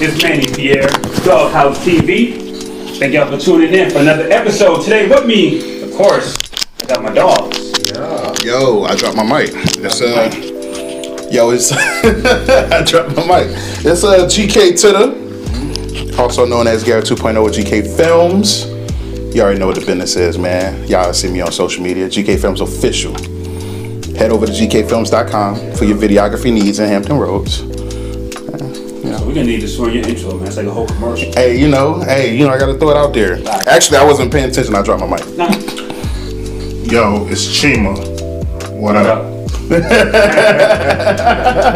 It's Manny Pierre, Dawg House TV. Thank y'all for tuning in for another episode. Today with me, of course, I got my dogs. Yo, I dropped my mic. It's uh, yo, it's I dropped my mic. It's uh, GK Titter, also known as Garrett 2.0 with GK Films. You already know what the business is, man. Y'all see me on social media, GK Films Official. Head over to gkfilms.com for your videography needs in Hampton Roads. So we're gonna need to swear your intro, man. It's like a whole commercial. Hey, you know, hey, you know, I gotta throw it out there. Actually, I wasn't paying attention. I dropped my mic. Nah, Yo, it's Chima. What up?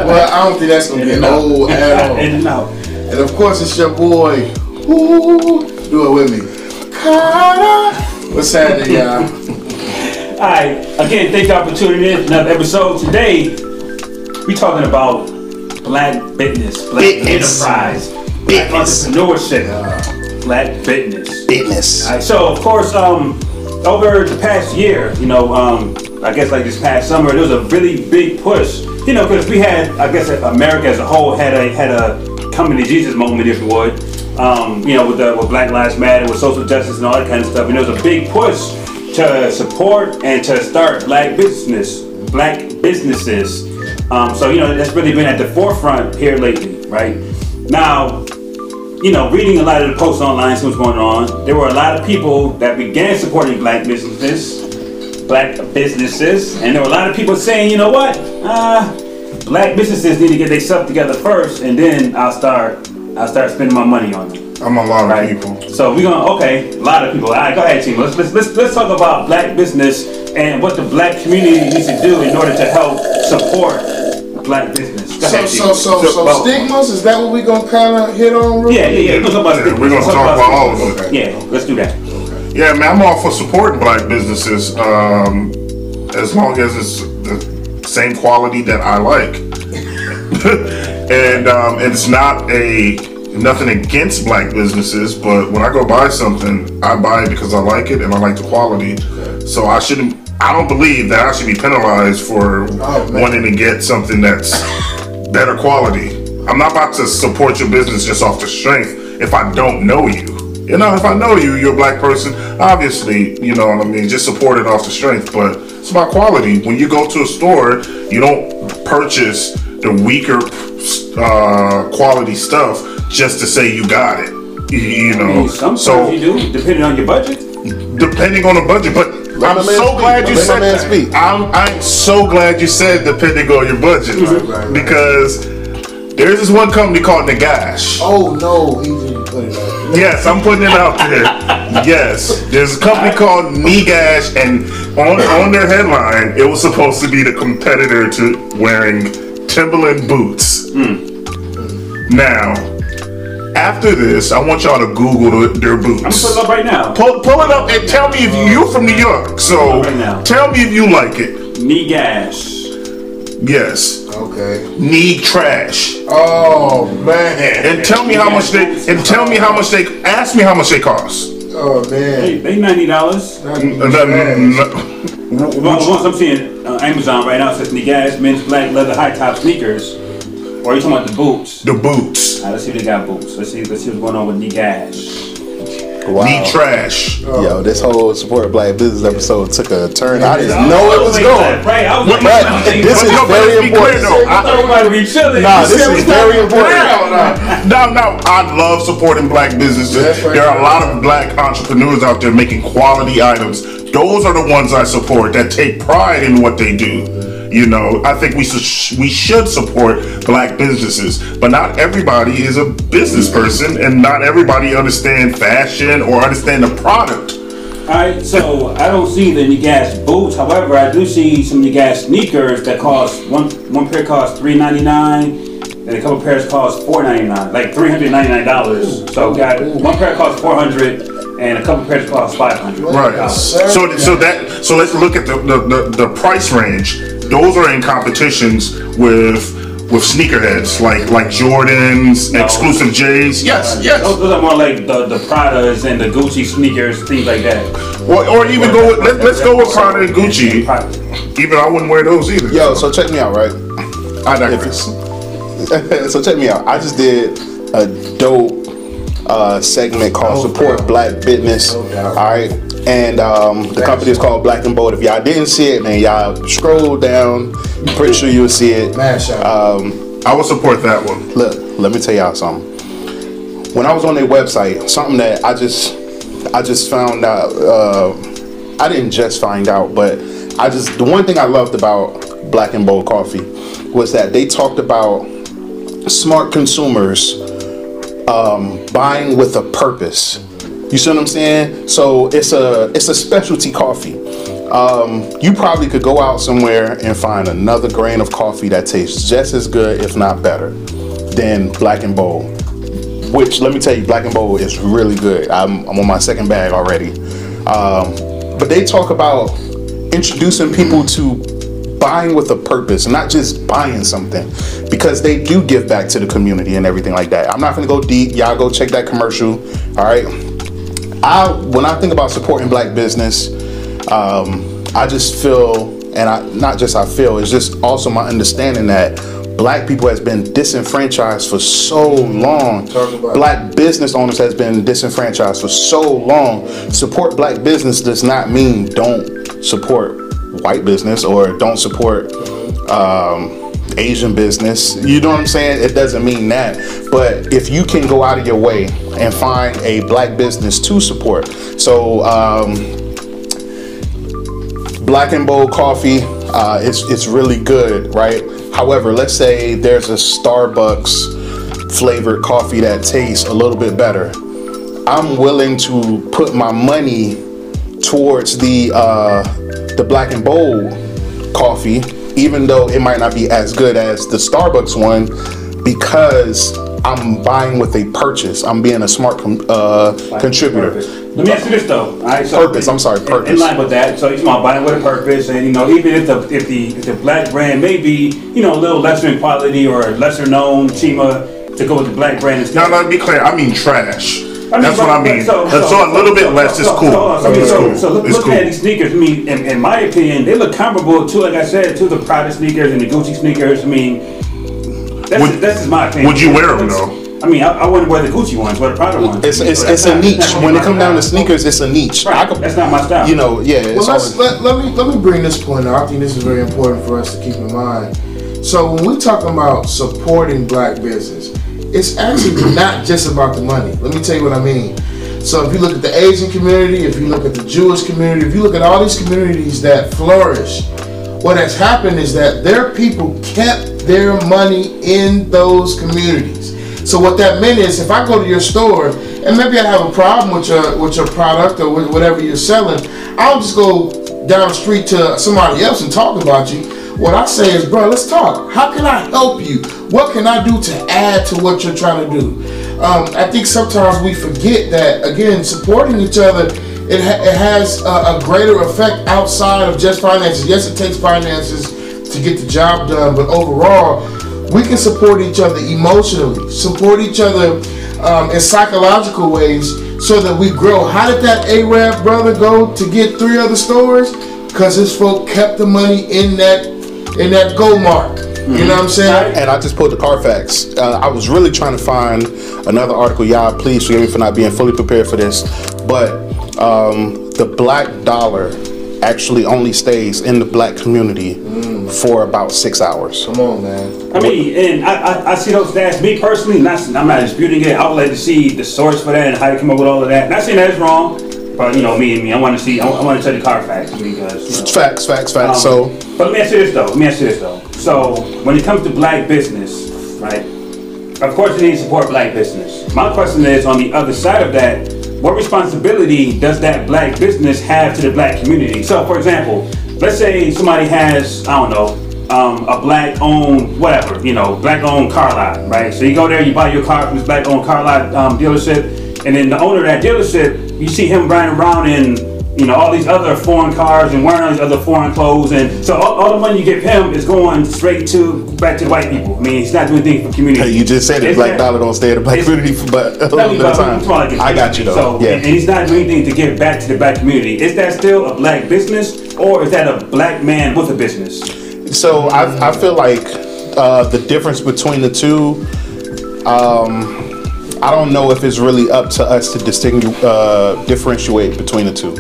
Well, I don't think that's gonna get old at all. in and out. And of course, it's your boy. Ooh, do it with me. Carter. What's happening, y'all? Alright, again, thank y'all for tuning in for another episode. Today, we talking about black business, black Business. enterprise, black Business. entrepreneurship, black business. Business. So of course, um, over the past year, you know, um, I guess like this past summer, there was a really big push, you know, because we had, I guess, America as a whole had a had a coming to Jesus moment, if you would, um, you know, with the with Black Lives Matter, with social justice and all that kind of stuff, and there was a big push to support and to start black business, black businesses. Um, so you know, that's really been at the forefront here lately, right? Now, you know, reading a lot of the posts online, see what's going on, there were a lot of people that began supporting black businesses, black businesses, and there were a lot of people saying, you know what, uh, black businesses need to get their stuff together first, and then I'll start, I'll start spending my money on them. I'm a lot of people. So we're gonna okay, a lot of people. All right, go ahead, team. Let's let's let's, let's talk about black business and what the black community needs to do in order to help support black business. Go So, ahead, so, Chief. so, so, stigmas, is that what we gonna kind of hit on? real Yeah, yeah, quick? yeah. We're gonna talk about Yeah, stigmas. gonna Let's talk about all of stigmas. it. Yeah, let's do that. Yeah, man, I'm all for supporting black businesses um, as long as it's the same quality that I like. and um, it's not a nothing against black businesses, but when I go buy something, I buy it because I like it and I like the quality. So I shouldn't. I don't believe that I should be penalized for Oh, wanting to get something that's better quality. I'm not about to support your business just off the strength if I don't know you. You know, if I know you, you're a black person, obviously, you know what I mean, just support it off the strength, but it's about quality. When you go to a store, you don't purchase the weaker uh, quality stuff just to say you got it. You, you I know, mean, sometimes so you do, depending on your budget. depending on the budget. But Let I'm my man so speak. glad you Let my said that. speak. I'm, I'm so glad you said depending on your budget right, right. because there's this one company called Nagash. Oh no, he didn't put. Yes, I'm putting it out there. Yes, there's a company called Negash, and on on their headline, it was supposed to be the competitor to wearing Timberland boots. Hmm. Now, after this, I want y'all to Google the, their boots. I'm gonna put it up right now. Pull, pull it up and tell me if you, you're from New York. So Right now. tell me if you like it. Knee gash. Yes, Okay. knee trash. Oh man. And tell me how much they. And tell me how much they. Ask me how much they cost. Oh They, man. they ninety dollars. Not Uh, even no, no, Well, once I'm seeing uh, Amazon right now, it says knee gash, men's black leather high top sneakers. Or are you talking about the boots? The boots. All right, let's see if they got boots. Let's see. Let's see what's going on with knee gash. Wow. Knee trash. Yo, this whole support black business episode took a turn. I didn't I know it was like going. Right, I was But- But this is very let's clear, important. though. I thought everybody would be chilling. Nah, this is very important. around. No, no, I love supporting black businesses. Right. There are a lot of black entrepreneurs out there making quality items. Those are the ones I support that take pride in what they do. You know, I think we should we should support black businesses, but not everybody is a business person, and not everybody understand fashion or understand the product. Alright, so I don't see the Nagash boots. However, I do see some Nagash sneakers that cost one one pair costs three ninety nine, and a couple pairs cost four ninety nine, like three hundred ninety nine dollars. So got one pair costs four hundred, and a couple pairs cost five hundred. Right. So so that so let's look at the the, the, the price range. Those are in competitions with with sneakerheads like like Jordans, No. exclusive J's. Yes, Those, yes. those are more like the the Pradas and the Gucci sneakers, things like that. Or, or even go with let, let's go with Prada and Gucci. Prada. Even I wouldn't wear those either. Yo, so check me out, right? I If digress. so check me out. I just did a dope uh, segment called No "Support doubt. Black Business." No All doubt. right, and um, the company is called Black and Bold. If y'all didn't see it, man, y'all scroll down. Pretty sure you'll see it. Um, I will support that one. look, let me tell y'all something. When I was on their website, something that I just, I just found out. Uh, I didn't just find out, but I just the one thing I loved about Black and Bold Coffee was that they talked about smart consumers um, buying with a purpose. You see what I'm saying? So it's a it's a specialty coffee. Um, you probably could go out somewhere and find another grain of coffee that tastes just as good, if not better, than Black and Bold. Which let me tell you, Black and Bold is really good. I'm, I'm on my second bag already. Um, but they talk about introducing people to buying with a purpose, not just buying something, because they do give back to the community and everything like that. I'm not gonna go deep. Y'all go check that commercial. All right. I when I think about supporting black business, um, I just feel, and I not just I feel, it's just also my understanding that black people has been disenfranchised for so long. Black business owners has been disenfranchised for so long. Support black business does not mean don't support white business or don't support um, Asian business. You know what I'm saying? It doesn't mean that. But if you can go out of your way and find a black business to support, so um, Black and Bold Coffee, uh, it's it's really good, right? However, let's say there's a Starbucks flavored coffee that tastes a little bit better. I'm willing to put my money towards the uh, the Black and Bold coffee, even though it might not be as good as the Starbucks one, because I'm buying with a purchase. I'm being a smart com- uh, contributor. Purpose. Let me ask you this though. All right, so Purpose, I'm sorry, purpose. In line with that, so you're about buying with a purpose, and you know, even if the if the if the black brand may be you know a little lesser in quality or lesser known, Chima to go with the black brand instead. Now, let me be clear. I mean trash. I mean, That's what I mean. but So, a little bit less is cool. So, so, I mean, it's so, cool. so look, It's looking at these sneakers, I mean, in, in my opinion, they look comparable to, like I said, to the Prada sneakers and the Gucci sneakers. I mean, that's, Would- that's just my opinion. would you wear them though? I mean, I, I wouldn't wear the Gucci ones, wear the Prada ones. It's it's, But it's that's a niche. When it my comes down to sneakers, it's a niche. Right, I could- that's not my style. You know, yeah. It's Well, let's, let, let me let me bring this point out. I think this is very important for us to keep in mind. So when we talk about supporting black business, it's actually not just about the money. Let me tell you what I mean. So if you look at the Asian community, if you look at the Jewish community, if you look at all these communities that flourish, what has happened is that their people kept their money in those communities. So what that meant is, if I go to your store and maybe I have a problem with your with your product or whatever you're selling, I'll just go down the street to somebody else and talk about you. What I say is, bro, let's talk. How can I help you? What can I do to add to what you're trying to do? Um, I think sometimes we forget that again, supporting each other it, ha- it has a, a greater effect outside of just finances. Yes, it takes finances to get the job done, but overall, we can support each other emotionally, support each other um, in psychological ways so that we grow. How did that Arab brother go to get three other stores? Because his folk kept the money in that in that gold mark. You know what I'm saying? and I just pulled the Carfax. Uh, I was really trying to find another article. Y'all, please forgive me for not being fully prepared for this. But um, the black dollar actually only stays in the black community for about six hours. Come on, man. I mean, and I, I, I see those stats. Me personally, not, I'm not disputing it. I would like to see the source for that and how they come up with all of that. Not saying that's wrong, but you know, me and me, I want to see, I, want to tell the car facts because. You know, Facts, facts, facts. Um, so but let me ask you this though. Let me ask you this though. So when it comes to black business, right? Of course, you need to support black business. My question is, on the other side of that, what responsibility does that black business have to the black community? So, for example, let's say somebody has, I don't know, um, a black-owned whatever, you know, black-owned car lot, right? So you go there, you buy your car from this black-owned car lot um, dealership, and then the owner of that dealership, you see him riding around in you know, all these other foreign cars and wearing all these other foreign clothes, and so all, all the money you give him is going straight to back to the white people. I mean, he's not doing anything for community. hey, you just said it. Black that- dollar don't stay in the black community for but a little bit of but I'm talking time. like I got you though. So, yeah. and, and he's not doing anything to give back to the black community. Is that still a black business, or is that a black man with a business? So I, I feel like uh, the difference between the two, um, I don't know if it's really up to us to distinguish, uh, differentiate between the two.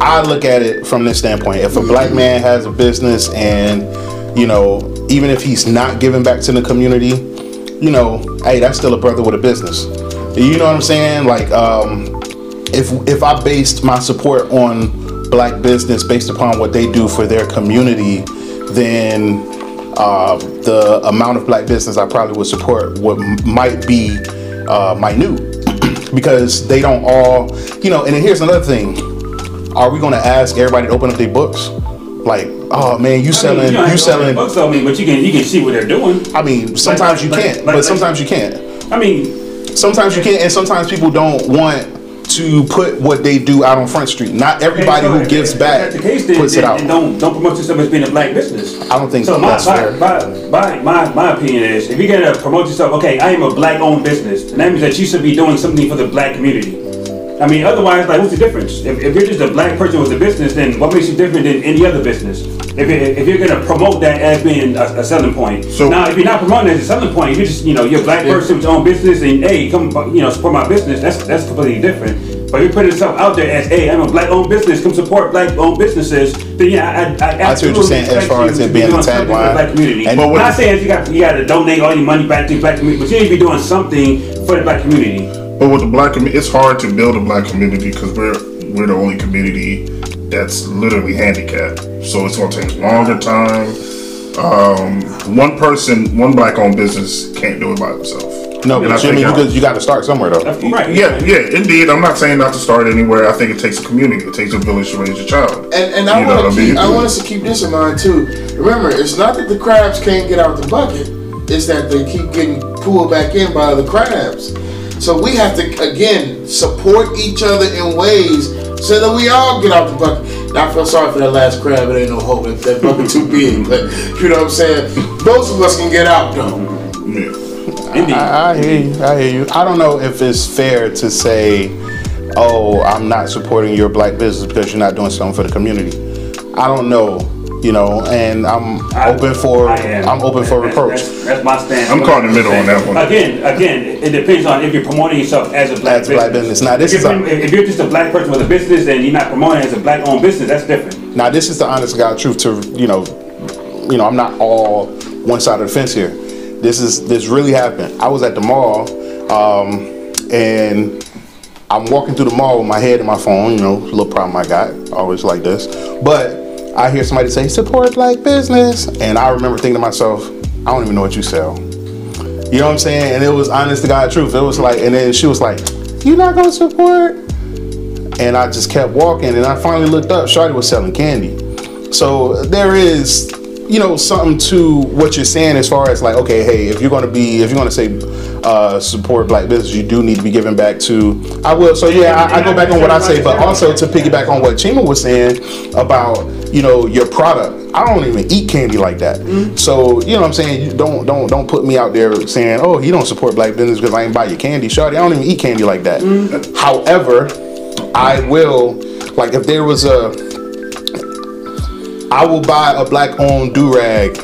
I look at it from this standpoint. If a black man has a business and, you know, even if he's not giving back to the community, you know, hey, that's still a brother with a business. You know what I'm saying? Like, um, if if I based my support on black business based upon what they do for their community, then uh, the amount of black business I probably would support would might be uh, minute because they don't all, you know. And then here's another thing: Are we going to ask everybody to open up their books? Like, oh man, you selling, I mean, you, have selling. books, I mean, but you can you can see what they're doing. I mean, sometimes you like- can't, like- but like- sometimes you can't. I mean, Sometimes you can't, and sometimes people don't want to put what they do out on Front Street. Not everybody who gives back the case, then, puts it out. don't don't promote yourself as being a black business. I don't think so. My, that's my, fair. my, my, my, my opinion is, if you're gonna promote yourself, okay, I am a black-owned business, and that means that you should be doing something for the black community. I mean, otherwise, like, what's the difference? If, if you're just a black person with a business, then what makes you different than any other business? If, you- if you're gonna promote that as being a, a selling point, So- now if you're not promoting it as a selling point, you're just, you know, you're a black person with your own business, and hey, come, you know, support my business. That's that's completely different. But if you're putting yourself out there as, hey, I'm a black-owned business, come support black-owned businesses, then yeah, I, I, I I see what you're absolutely saying as far as it being a the something for the tagline. black community. And- But I'm not saying you got you got to donate all your money back to the black community, but you need to be doing something for the black community. But with the black community, it's hard to build a black community because we're we're the only community that's literally handicapped. So it's gonna take longer time. Um, one person, one black-owned business can't do it by themselves. no, And I but think Jimmy, you, I- got- you got to start somewhere though. Right. Yeah, yeah, indeed. I'm not saying not to start anywhere. I think it takes a community. It takes a village to raise a child. And, and I want what to I keep, mean? I want us to keep this in mind too. Remember, it's not that the crabs can't get out the bucket; it's that they keep getting pulled back in by the crabs. So we have to again support each other in ways so that we all get out the bucket. Now, I feel sorry for that last crab. It ain't no hope. That, that bucket too big. But you know what I'm saying. Most of us can get out though. Yeah. Indeed. I, I hear you. I hear you. I don't know if it's fair to say, "Oh, I'm not supporting your black business because you're not doing something for the community." I don't know, you know, and I'm I- open for I am. Open for reproach. That's, that's my stance. I'm caught in the middle on that one. Again, again, it depends on if you're promoting yourself as a black As a black business. Now, this if is you're, a- if you're just a black person with a business and you're not promoting as a black-owned business, that's different. Now, this is the honest to God truth. To you know, you know, I'm not all one side of the fence here. This is this really happened. I was at the mall, um, and I'm walking through the mall with my head in my phone. You know, little problem I got. Always like this, but I hear somebody say support black business, and I remember thinking to myself, I don't even know what you sell. You know what I'm saying? And it was honest to God truth. It was like, and then she was like, "You not gonna support?" and I just kept walking and I finally looked up Shawty was selling candy so there is you know something to what you're saying as far as like okay hey if you're going to be if you're going to say uh, support black business you do need to be giving back to I will so yeah I, I go back on what I say but also to piggyback on what Chima was saying about you know your product. I don't even eat candy like that. Mm-hmm. So you know what I'm saying? You don't don't don't put me out there saying oh you don't support black business because I ain't buy your candy. Shawty I don't even eat candy like that. Mm-hmm. However I will like if there was a I will buy a black owned do rag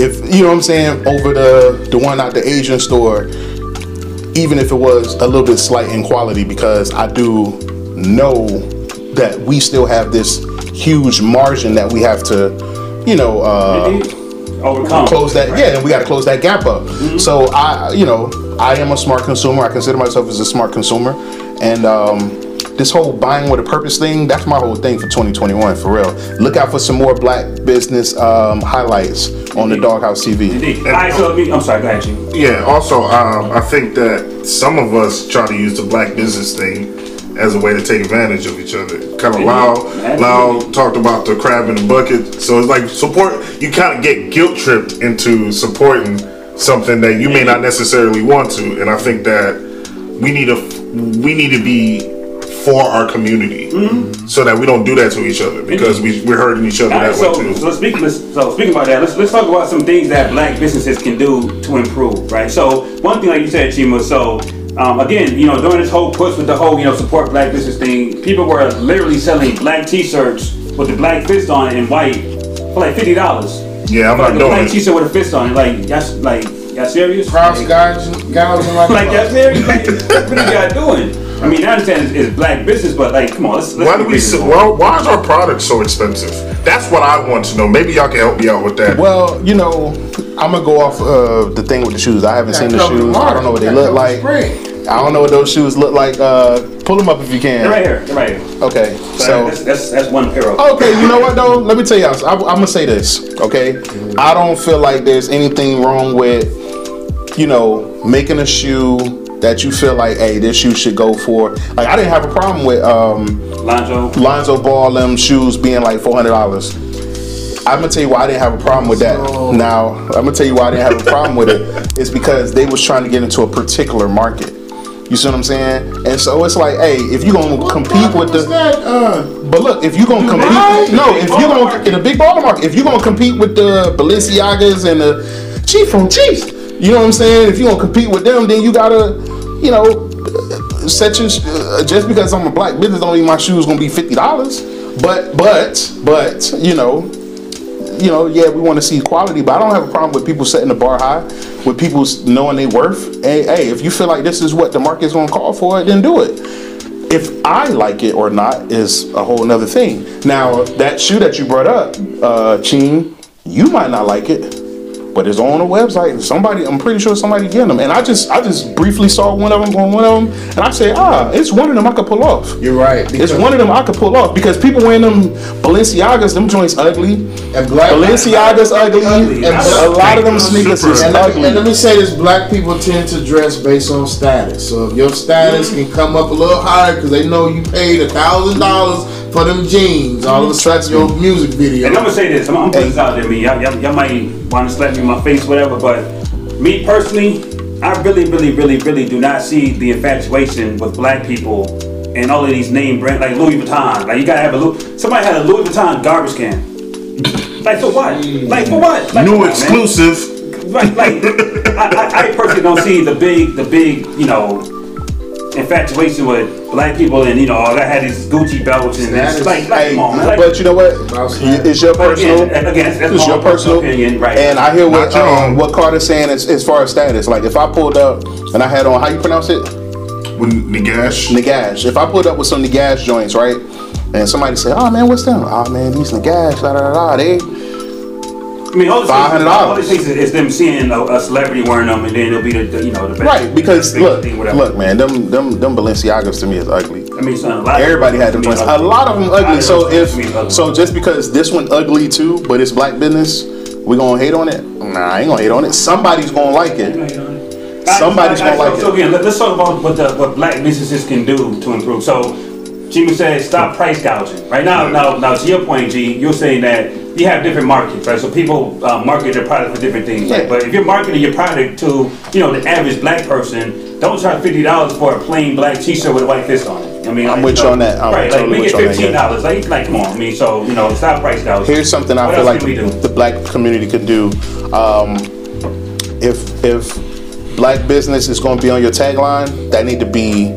if you know what I'm saying over the the one at the Asian store even if it was a little bit slight in quality because I do know that we still have this huge margin that we have to you know uh Overcome. close that Right. yeah and we got to close that gap up so i you know i am a smart consumer i consider myself as a smart consumer and um this whole buying with a purpose thing that's my whole thing for 2021 for real look out for some more black business um highlights on the Dawg House TV Indeed. All right, so me, I'm sorry, go ahead, Chief. Yeah. Also, um, I think that some of us try to use the black business thing as a way to take advantage of each other. Kind of loud, Absolutely. loud talked about the crab in the bucket. So it's like support. You kind of get guilt tripped into supporting something that you may not necessarily want to. And I think that we need to we need to be for our community mm-hmm. so that we don't do that to each other because we we're hurting each other right, that so, way too. so speaking so speaking about that, let's let's talk about some things that black businesses can do to improve, right? So one thing, like you said, Chima. So um, again, you know, during this whole push with the whole you know support black business thing, people were literally selling black T-shirts with the black fist on it in white for like fifty dollars. Yeah, I'm not Fucking doing black it. t-shirt with a fist on it. Like, that's like, y'all serious? Cross Like, gouging, gouging like, like y'all serious? Like, what are y'all doing? I mean, I understand it's, it's black business, but like, come on, let's. let's Why do we? s- reasonable. Well, why is our product so expensive? That's what I want to know. Maybe y'all can help me out with that. Well, you know, I'm gonna go off of the thing with the shoes. I haven't seen the shoes. I don't know what they look like. I don't know what those shoes look like. Uh, pull them up if you They're can. right here. They're right here. Okay, So so that's, that's that's one pair of. Okay, you know what though? Let me tell you, I, I'm gonna say this. Okay, I don't feel like there's anything wrong with, you know, making a shoe that you feel like, hey, this shoe should go for. Like I didn't have a problem with um, Lonzo. Lonzo Ball them shoes being like four hundred dollars. I'm gonna tell you why I didn't have a problem with that. So- Now I'm gonna tell you why I didn't have a problem with it. It's because they was trying to get into a particular market. You see what I'm saying? And so it's like, hey, if you gonna compete with the? Uh, but look, if you're gonna compete, no, if you're gonna market. in a big baller market, if you're gonna compete with the Balenciagas and the Chief from Chiefs, you know what I'm saying? If you're gonna compete with them, then you gotta, you know, set your uh, just because I'm a black business don't mean my shoes gonna be fifty dollars. But but but you know, you know, yeah, we want to see quality, but I don't have a problem with people setting the bar high, with people knowing they worth. Hey, hey, if you feel like this is what the market's gonna call for, then do it. If I like it or not is a whole nother thing. Now, that shoe that you brought up, uh, Cheen, you might not like it, but it's on the website. Somebody, I'm pretty sure somebody getting them. And I just, I just briefly saw one of them on one of them, and I said, ah, it's one of them I could pull off. you're right. It's one of them I could pull off because people wearing them Balenciagas, them joints ugly. And black Balenciaga's ugly. Ugly. And a lot of them sneakers is And let, ugly. and let me say this: black people tend to dress based on status. So if your status can come up a little higher because they know you paid a thousand dollars for them jeans, all of a sudden your music video. And I'm gonna say this. I'm, I'm putting this out there. Me, y'all, y'all, y'all might want to slap me in my face, whatever. But me personally, I really, really, really, really do not see the infatuation with black people and all of these name brand like Louis Vuitton. Like you gotta have a Louis. Somebody had a Louis Vuitton garbage can. Like for what? Like for what? Like, New man. exclusive. Like, like I, I, I personally don't see the big, the big, you know, infatuation with black people and you know, I had these Gucci belts and Status. it's like, like, Hey, come on, man. Like, but you know what? It's your personal. again, again, that's it's my your personal opinion, right? And I hear what um, what Carter's saying as, as far as status. Like if I pulled up and I had on how you pronounce it, With Nagash. Nagash. If I pulled up with some Nagash joints, right, and somebody said, "Oh man, what's them? Oh man, these Nagash, da da da da." They I mean, all it $500. all it takes is, is them seeing a, a celebrity wearing them, and then it'll be the, the you know the best, right because best look, thing, look, man, them them them Balenciagas to me is ugly. I mean, son, a lot of Everybody had them to me joints. is A lot of them ugly. So if to me is ugly. so, just because this one ugly too, but it's black business, we gonna hate on it? Nah, I ain't gonna hate on it. Somebody's gonna like it. Somebody's gonna like it. So again, let, us talk about what the what black businesses can do to improve. So, Jimmy said, stop price gouging. Right now, now, now to your point, G, you're saying that you have different markets, right? So people uh, market their product for different things. Right? Yeah. But if you're marketing your product to, you know, the average black person, don't charge fifty dollars for a plain black T-shirt with a white fist on it. I mean, I'm like, with you know, on that. I'm right? totally like, make it fifteen dollars. Like, like, come on. I mean, so you know, stop price gouging. Here's something I What feel like can the black community could do. Um, if if black business is going to be on your tagline, that need to be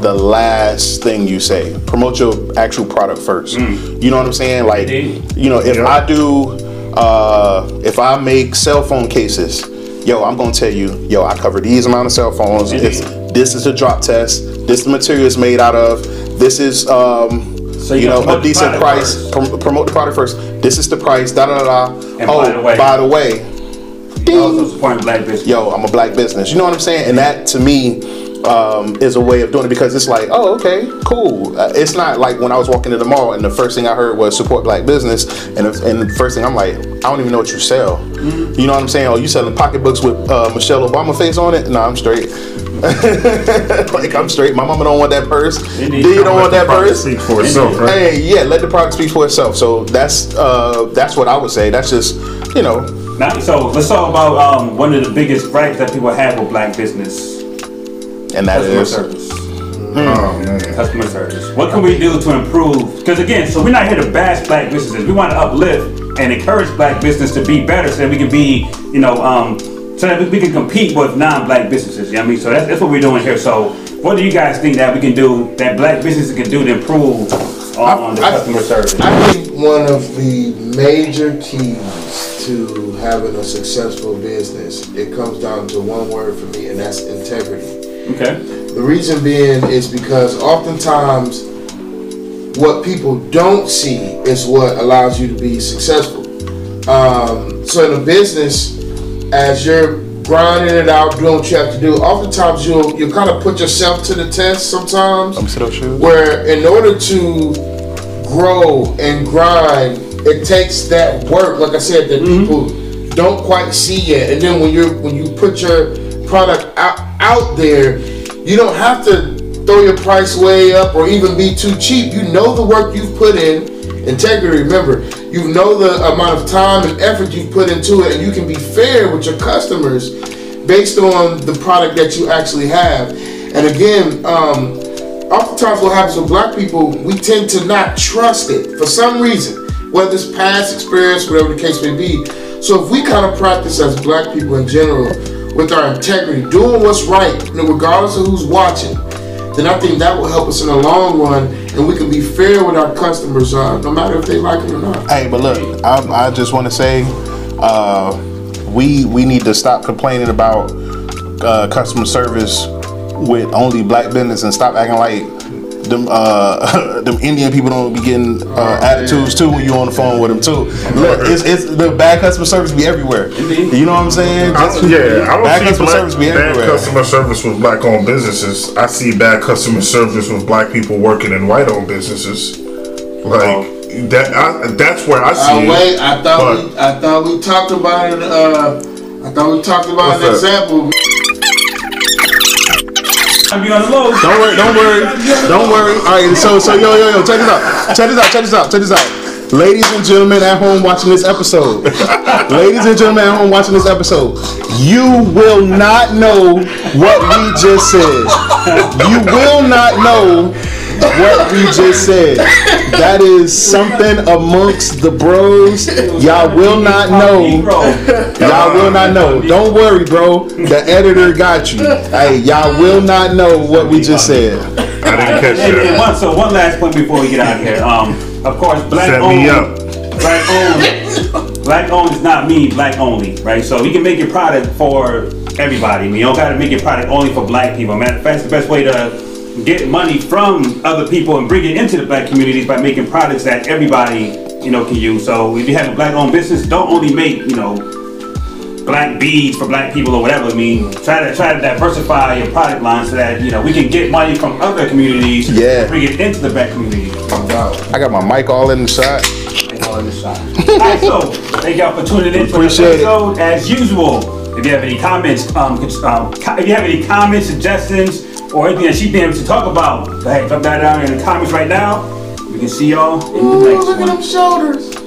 the last thing you say. Promote your actual product first. You know what I'm saying? Like, Indeed. you know, if Yeah. I do, uh, if I make cell phone cases, yo, I'm gonna tell you, yo, I cover these amount of cell phones. This is a drop test. This the material is made out of. This is um, So you you know, a decent price. Prom- promote the product first. This is the price. Da da da da. And oh, by the way- by the way, also supporting black business. yo, I'm a black business. You know what I'm saying? And that to me um, is a way of doing it because it's like, oh, okay, cool. Uh, it's not like when I was walking to the mall and the first thing I heard was support black business, and the, and the first thing I'm like, I don't even know what you sell. Mm-hmm. You know what I'm saying? Oh, you selling pocketbooks with uh, Michelle Obama face on it? No, I'm straight. like I'm straight. My mama don't want that purse. Indeed. Do you don't want that purse? Speak for itself, right? Hey, yeah, let the product speak for itself. So that's uh, that's what I would say. That's just you know, Now, so let's talk about um, one of the biggest gripes that people have with black business: and that customer is service. Oh man. Customer service. What can we do to improve? Because again, so we're not here to bash black businesses. We want to uplift and encourage black business to be better, so that we can be, you know, um, so that we- we can compete with non-black businesses. You know what I mean? So that's, that's what we're doing here. So, what do you guys think that we can do that black businesses can do to improve on, on the I- customer service. I think one of the major keys to having a successful business, it comes down to one word for me, and that's integrity. Okay. The reason being is because oftentimes what people don't see is what allows you to be successful. Um, so in a business, as you're grinding it out, doing what you have to do, oftentimes you'll you kind of put yourself to the test sometimes. Let me see those shoes. Where in order to grow and grind, it takes that work, like I said, that people don't quite see yet. And then when you're when you put your product out out there, you don't have to throw your price way up or even be too cheap. You know the work you've put in. Integrity, remember, you know the amount of time and effort you've put into it, and you can be fair with your customers based on the product that you actually have. And again, um, oftentimes what happens with black people, we tend to not trust it for some reason, whether it's past experience, whatever the case may be. So if we kind of practice as black people in general with our integrity, doing what's right, regardless of who's watching, then I think that will help us in the long run, and we can be fair with our customers, uh, no matter if they like it or not. Hey, but look, I, I just want to say, uh, we we need to stop complaining about uh, customer service with only black business and stop acting like them uh, them Indian people don't be getting uh, attitudes too when you're on the phone with them too. Look, it's, it's the bad customer service be everywhere. You know what I'm saying? I, Just- yeah, I don't bad see customer black, service be bad everywhere. customer service with black-owned businesses. I see bad customer service with black people working in white-owned businesses. Like that. I, that's where I see Uh, it. wait, I thought But- we, I thought we talked about it. Uh, I thought we talked about an that? example. I be on the low. Don't worry, don't worry, don't worry. All right, so so yo yo yo, check this out, check this out, check this out, check this out. Ladies and gentlemen at home watching this episode, ladies and gentlemen at home watching this episode, you will not know what we just said. You will not know what we just said. That is something amongst the bros. Y'all will not know. Y'all will not know. Don't worry, bro. The editor got you. Hey, y'all will not know what we just said. I didn't catch And, and that. one, so one last point before we get out of here. Um, of course, black Set owned, me up. black owned, black owned does not mean black only, right? So you can make your product for everybody. I mean, you don't got to make your product only for black people. Matter of fact, the best way to get money from other people and bring it into the black communities by making products that everybody, you know, can use. So if you have a black owned business, don't only make, you know, black beads for black people or whatever. I mean, try to try to diversify your product line so that you know we can get money from other communities. Yeah. and Bring it into the black community. I got my mic all in the shot. Alright, so thank y'all for tuning in for this it. episode. As usual, if you have any comments, um, um, if you have any comments, suggestions, or anything that she thinks to talk about, go ahead, drop that down in the comments right now. We can see y'all in the Ooh, next look at them shoulders.